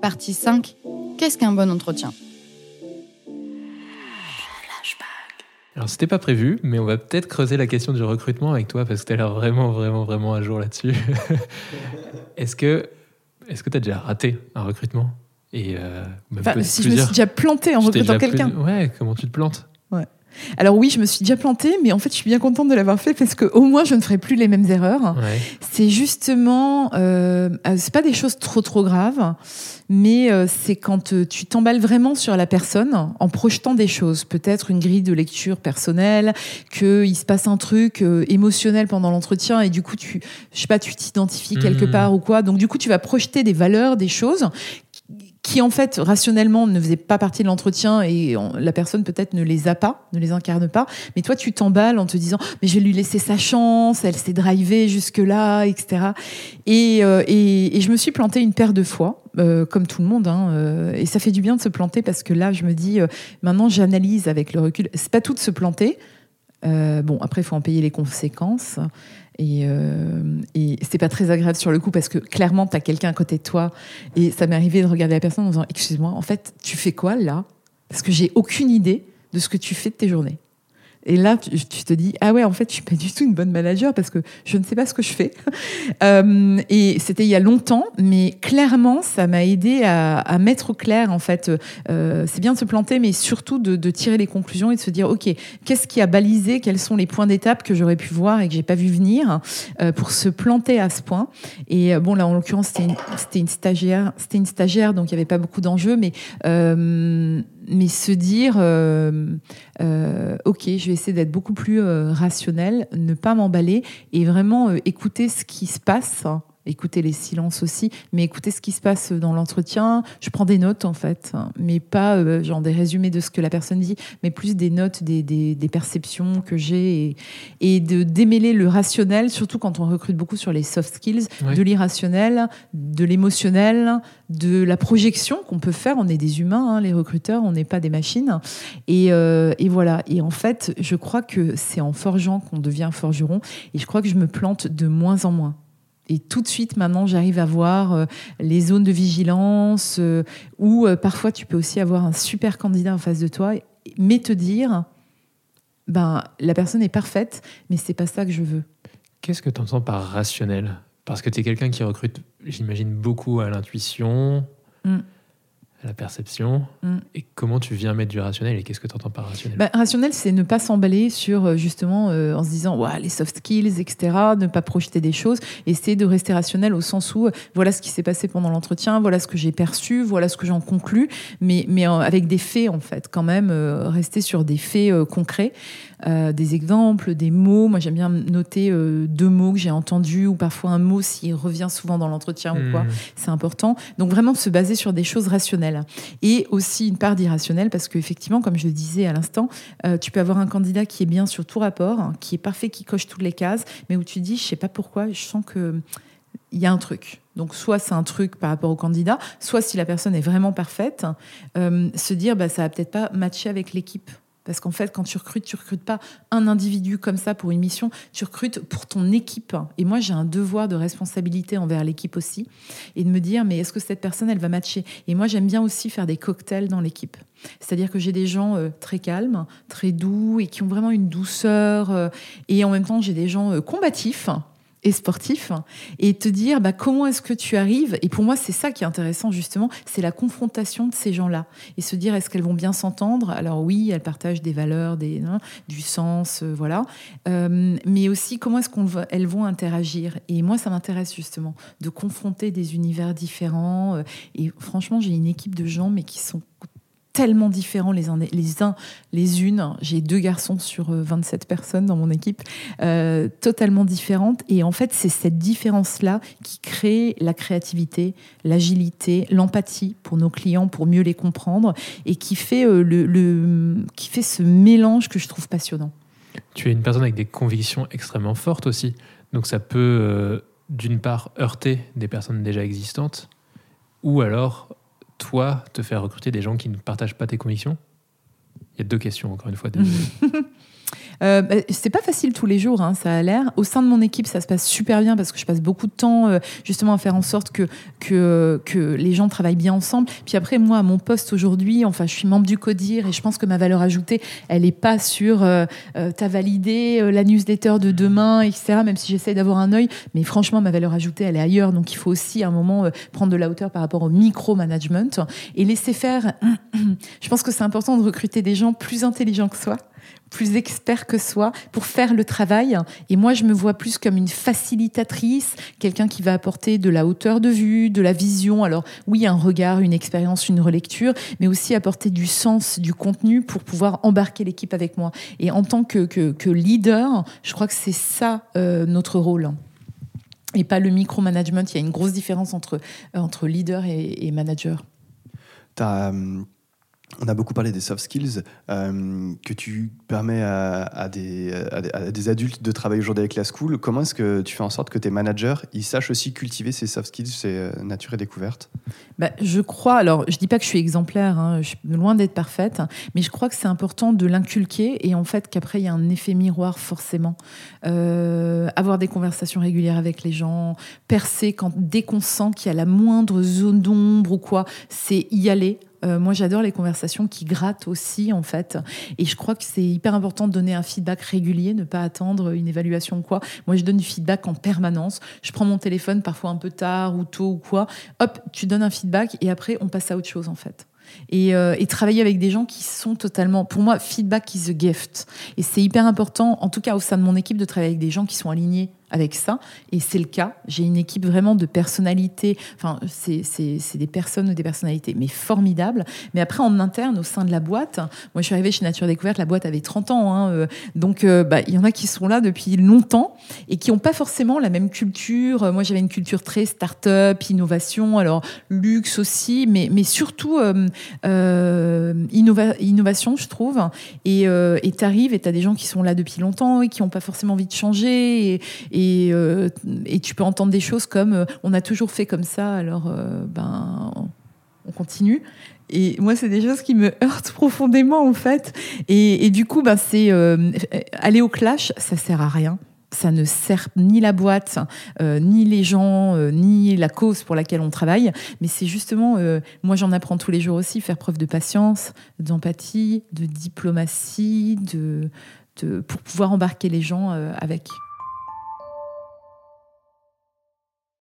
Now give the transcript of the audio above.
Partie 5. Qu'est-ce qu'un bon entretien? Alors, c'était pas prévu, mais on va peut-être creuser la question du recrutement avec toi parce que tu as l'air vraiment, vraiment, vraiment à jour là-dessus. est-ce que est-ce que tu as déjà raté un recrutement? Et euh, Si je me suis déjà planté en recrutant quelqu'un. Ouais, comment tu te plantes? Alors oui, je me suis déjà plantée, mais en fait, je suis bien contente de l'avoir fait parce que au moins, je ne ferai plus les mêmes erreurs. C'est justement, euh, euh, c'est pas des choses trop trop graves, mais euh, c'est quand euh, tu t'emballes vraiment sur la personne en projetant des choses, peut-être une grille de lecture personnelle, qu'il se passe un truc émotionnel pendant l'entretien et du coup, tu, je sais pas, tu t'identifies quelque mmh. part ou quoi. Donc du coup, tu vas projeter des valeurs, des choses qui en fait rationnellement ne faisaient pas partie de l'entretien et la personne peut-être ne les a pas, ne les incarne pas, mais toi tu t'emballes en te disant mais je vais lui laisser sa chance, elle s'est drivée jusque là, etc. Euh, et, et, je me suis plantée une paire de fois, euh, comme tout le monde, hein, euh, et ça fait du bien de se planter parce que là je me dis maintenant j'analyse avec le recul, c'est pas tout de se planter. bon après il faut en payer les conséquences. Et, euh, et c'est pas très agréable sur le coup parce que clairement, tu as quelqu'un à côté de toi. Et ça m'est arrivé de regarder la personne en disant Excuse-moi, en fait, tu fais quoi là? Parce que j'ai aucune idée de ce que tu fais de tes journées. Et là, tu, te dis, ah ouais, en fait, je suis pas du tout une bonne manager parce que je ne sais pas ce que je fais. Euh, et c'était il y a longtemps, mais clairement, ça m'a aidé à, mettre au clair, en fait, euh, c'est bien de se planter, mais surtout de, tirer les conclusions et de se dire, OK, qu'est-ce qui a balisé, quels sont les points d'étape que j'aurais pu voir et que j'ai pas vu venir euh, pour se planter à ce point. Et bon, là, en l'occurrence, c'était une, une, stagiaire, c'était une stagiaire, donc il n'y avait pas beaucoup d'enjeux, mais mais se dire, euh, euh, ok, je vais essayer d'être beaucoup plus euh, rationnel, ne pas m'emballer et vraiment écouter ce qui se passe écouter les silences aussi, mais écouter ce qui se passe dans l'entretien. Je prends des notes en fait, mais pas euh, genre des résumés de ce que la personne dit, mais plus des notes, des, des, perceptions que j'ai et, de démêler le rationnel, surtout quand on recrute beaucoup sur les soft skills, de l'irrationnel, de l'émotionnel, de la projection qu'on peut faire. On est des humains, hein, les recruteurs, on n'est pas des machines. Et, euh, et voilà. Et en fait, je crois que c'est en forgeant qu'on devient forgeron. Et je crois que je me plante de moins en moins et tout de suite, maintenant, j'arrive à voir euh, les zones de vigilance, euh, où euh, parfois tu peux aussi avoir un super candidat en face de toi, mais te dire, ben, la personne est parfaite, mais c'est pas ça que je veux. Qu'est-ce que tu entends par rationnel? Parce que tu es quelqu'un qui recrute, j'imagine, beaucoup à l'intuition. Mm la perception. Mm. Et comment tu viens mettre du rationnel et qu'est-ce que tu entends par rationnel? Bah, Rationnel, c'est ne pas s'emballer sur euh, justement euh, en se disant ouais, les soft skills, etc. Ne pas projeter des choses. Essayer de rester rationnel au sens où euh, voilà ce qui s'est passé pendant l'entretien, voilà ce que j'ai perçu, voilà ce que j'en conclus, mais, mais avec des faits en fait, quand même, rester sur des faits concrets. Des exemples, des mots. Moi, j'aime bien noter deux mots que j'ai entendus ou parfois un mot s'il revient souvent dans l'entretien ou quoi. Hmm. C'est important. Donc, vraiment se baser sur des choses rationnelles. Et aussi une part d'irrationnel parce qu'effectivement, comme je le disais à l'instant, euh, tu peux avoir un candidat qui est bien sur tout rapport, hein, qui est parfait, qui coche toutes les cases, mais où tu dis, je sais pas pourquoi, je sens que il y a un truc. Donc, soit c'est un truc par rapport au candidat, soit si la personne est vraiment parfaite, se dire, bah, ça va peut-être pas matcher avec l'équipe. Parce qu'en fait, quand tu recrutes, tu recrutes pas un individu comme ça pour une mission, tu recrutes pour ton équipe. Et moi, j'ai un devoir de responsabilité envers l'équipe aussi, et de me dire, mais est-ce que cette personne, elle va matcher? Et moi, j'aime bien aussi faire des cocktails dans l'équipe. C'est-à-dire que j'ai des gens euh, très calmes, très doux, et qui ont vraiment une douceur, euh, et en même temps, j'ai des gens euh, combatifs et sportif et te dire bah, comment est-ce que tu arrives et pour moi c'est ça qui est intéressant justement c'est la confrontation de ces gens-là et se dire est-ce qu'elles vont bien s'entendre? Alors oui elles partagent des valeurs des hein, du sens euh, voilà. Euh, mais aussi comment est-ce qu'elles vont interagir? Et moi ça m'intéresse justement de confronter des univers différents euh, et franchement j'ai une équipe de gens mais qui sont tellement différents les uns les, unes. J'ai deux garçons sur 27 euh, personnes dans mon équipe, euh, totalement différentes. Et en fait, c'est cette différence-là qui crée la créativité, l'agilité, l'empathie pour nos clients, pour mieux les comprendre, et qui fait, euh, le, qui fait ce mélange que je trouve passionnant. Tu es une personne avec des convictions extrêmement fortes aussi. Donc ça peut, d'une part, heurter des personnes déjà existantes, ou alors toi, te faire recruter des gens qui ne partagent pas tes convictions? Il y a deux questions, encore une fois. euh, bah, C'est pas facile tous les jours, hein, ça a l'air. Au sein de mon équipe, ça se passe super bien parce que je passe beaucoup de temps euh, justement à faire en sorte que, que, que les gens travaillent bien ensemble. Puis après, moi, à mon poste aujourd'hui, enfin, je suis membre du CODIR et je pense que ma valeur ajoutée, elle n'est pas sur euh, euh t'as validé la newsletter de demain, etc. Même si j'essaie d'avoir un œil, mais franchement, ma valeur ajoutée, elle est ailleurs. Donc il faut aussi à un moment prendre de la hauteur par rapport au micro-management et laisser faire. je pense que c'est important de recruter des gens plus intelligents que soi plus expert que soi pour faire le travail. Et moi, je me vois plus comme une facilitatrice, quelqu'un qui va apporter de la hauteur de vue, de la vision. Alors oui, un regard, une expérience, une relecture, mais aussi apporter du sens, du contenu pour pouvoir embarquer l'équipe avec moi. Et en tant que, que, leader, je crois que c'est ça euh, notre rôle. Et pas le micromanagement. Il y a une grosse différence entre, entre leader et, et manager. Tu on a beaucoup parlé des soft skills euh, que tu permets à, des, adultes de travailler aujourd'hui avec la school. Comment est-ce que tu fais en sorte que tes managers ils sachent aussi cultiver ces soft skills, ces euh, nature et découvertes bah, Je crois, alors je dis pas que je suis exemplaire, hein, je suis loin d'être parfaite, mais je crois que c'est important de l'inculquer et en fait qu'après il y a un effet miroir forcément. Euh, avoir des conversations régulières avec les gens, percer quand, dès qu'on sent qu'il y a la moindre zone d'ombre ou quoi, c'est y aller euh, moi, j'adore les conversations qui grattent aussi, en fait. Et je crois que c'est hyper important de donner un feedback régulier, ne pas attendre une évaluation ou quoi. Moi, je donne du feedback en permanence. Je prends mon téléphone parfois un peu tard ou tôt ou quoi. Hop, tu donnes un feedback et après, on passe à autre chose, en fait. Et, euh, et, travailler avec des gens qui sont totalement, pour moi, feedback is a gift. Et c'est hyper important, en tout cas au sein de mon équipe, de travailler avec des gens qui sont alignés avec ça. Et c'est le cas. J'ai une équipe vraiment de personnalités. Enfin, c'est des personnes ou des personnalités, mais formidables. Mais après, en interne, au sein de la boîte, moi, je suis arrivée chez Nature Découverte, la boîte avait 30 ans. Hein, euh, donc, euh, bah, il y en a qui sont là depuis longtemps et qui n'ont pas forcément la même culture. Moi, j'avais une culture très start-up, innovation, alors luxe aussi, mais, surtout euh, innovation, je trouve. Et tu arrives et tu as des gens qui sont là depuis longtemps et qui n'ont pas forcément envie de changer. Euh, et, tu peux entendre des choses comme euh, on a toujours fait comme ça, alors euh, ben on continue. Et moi, c'est des choses qui me heurtent profondément, en fait. Et, du coup, ben, c'est aller au clash, ça sert à rien. Ça ne sert ni la boîte, ni les gens, ni la cause pour laquelle on travaille. Mais c'est justement, moi, j'en apprends tous les jours aussi, faire preuve de patience, d'empathie, de diplomatie, de, pour pouvoir embarquer les gens avec.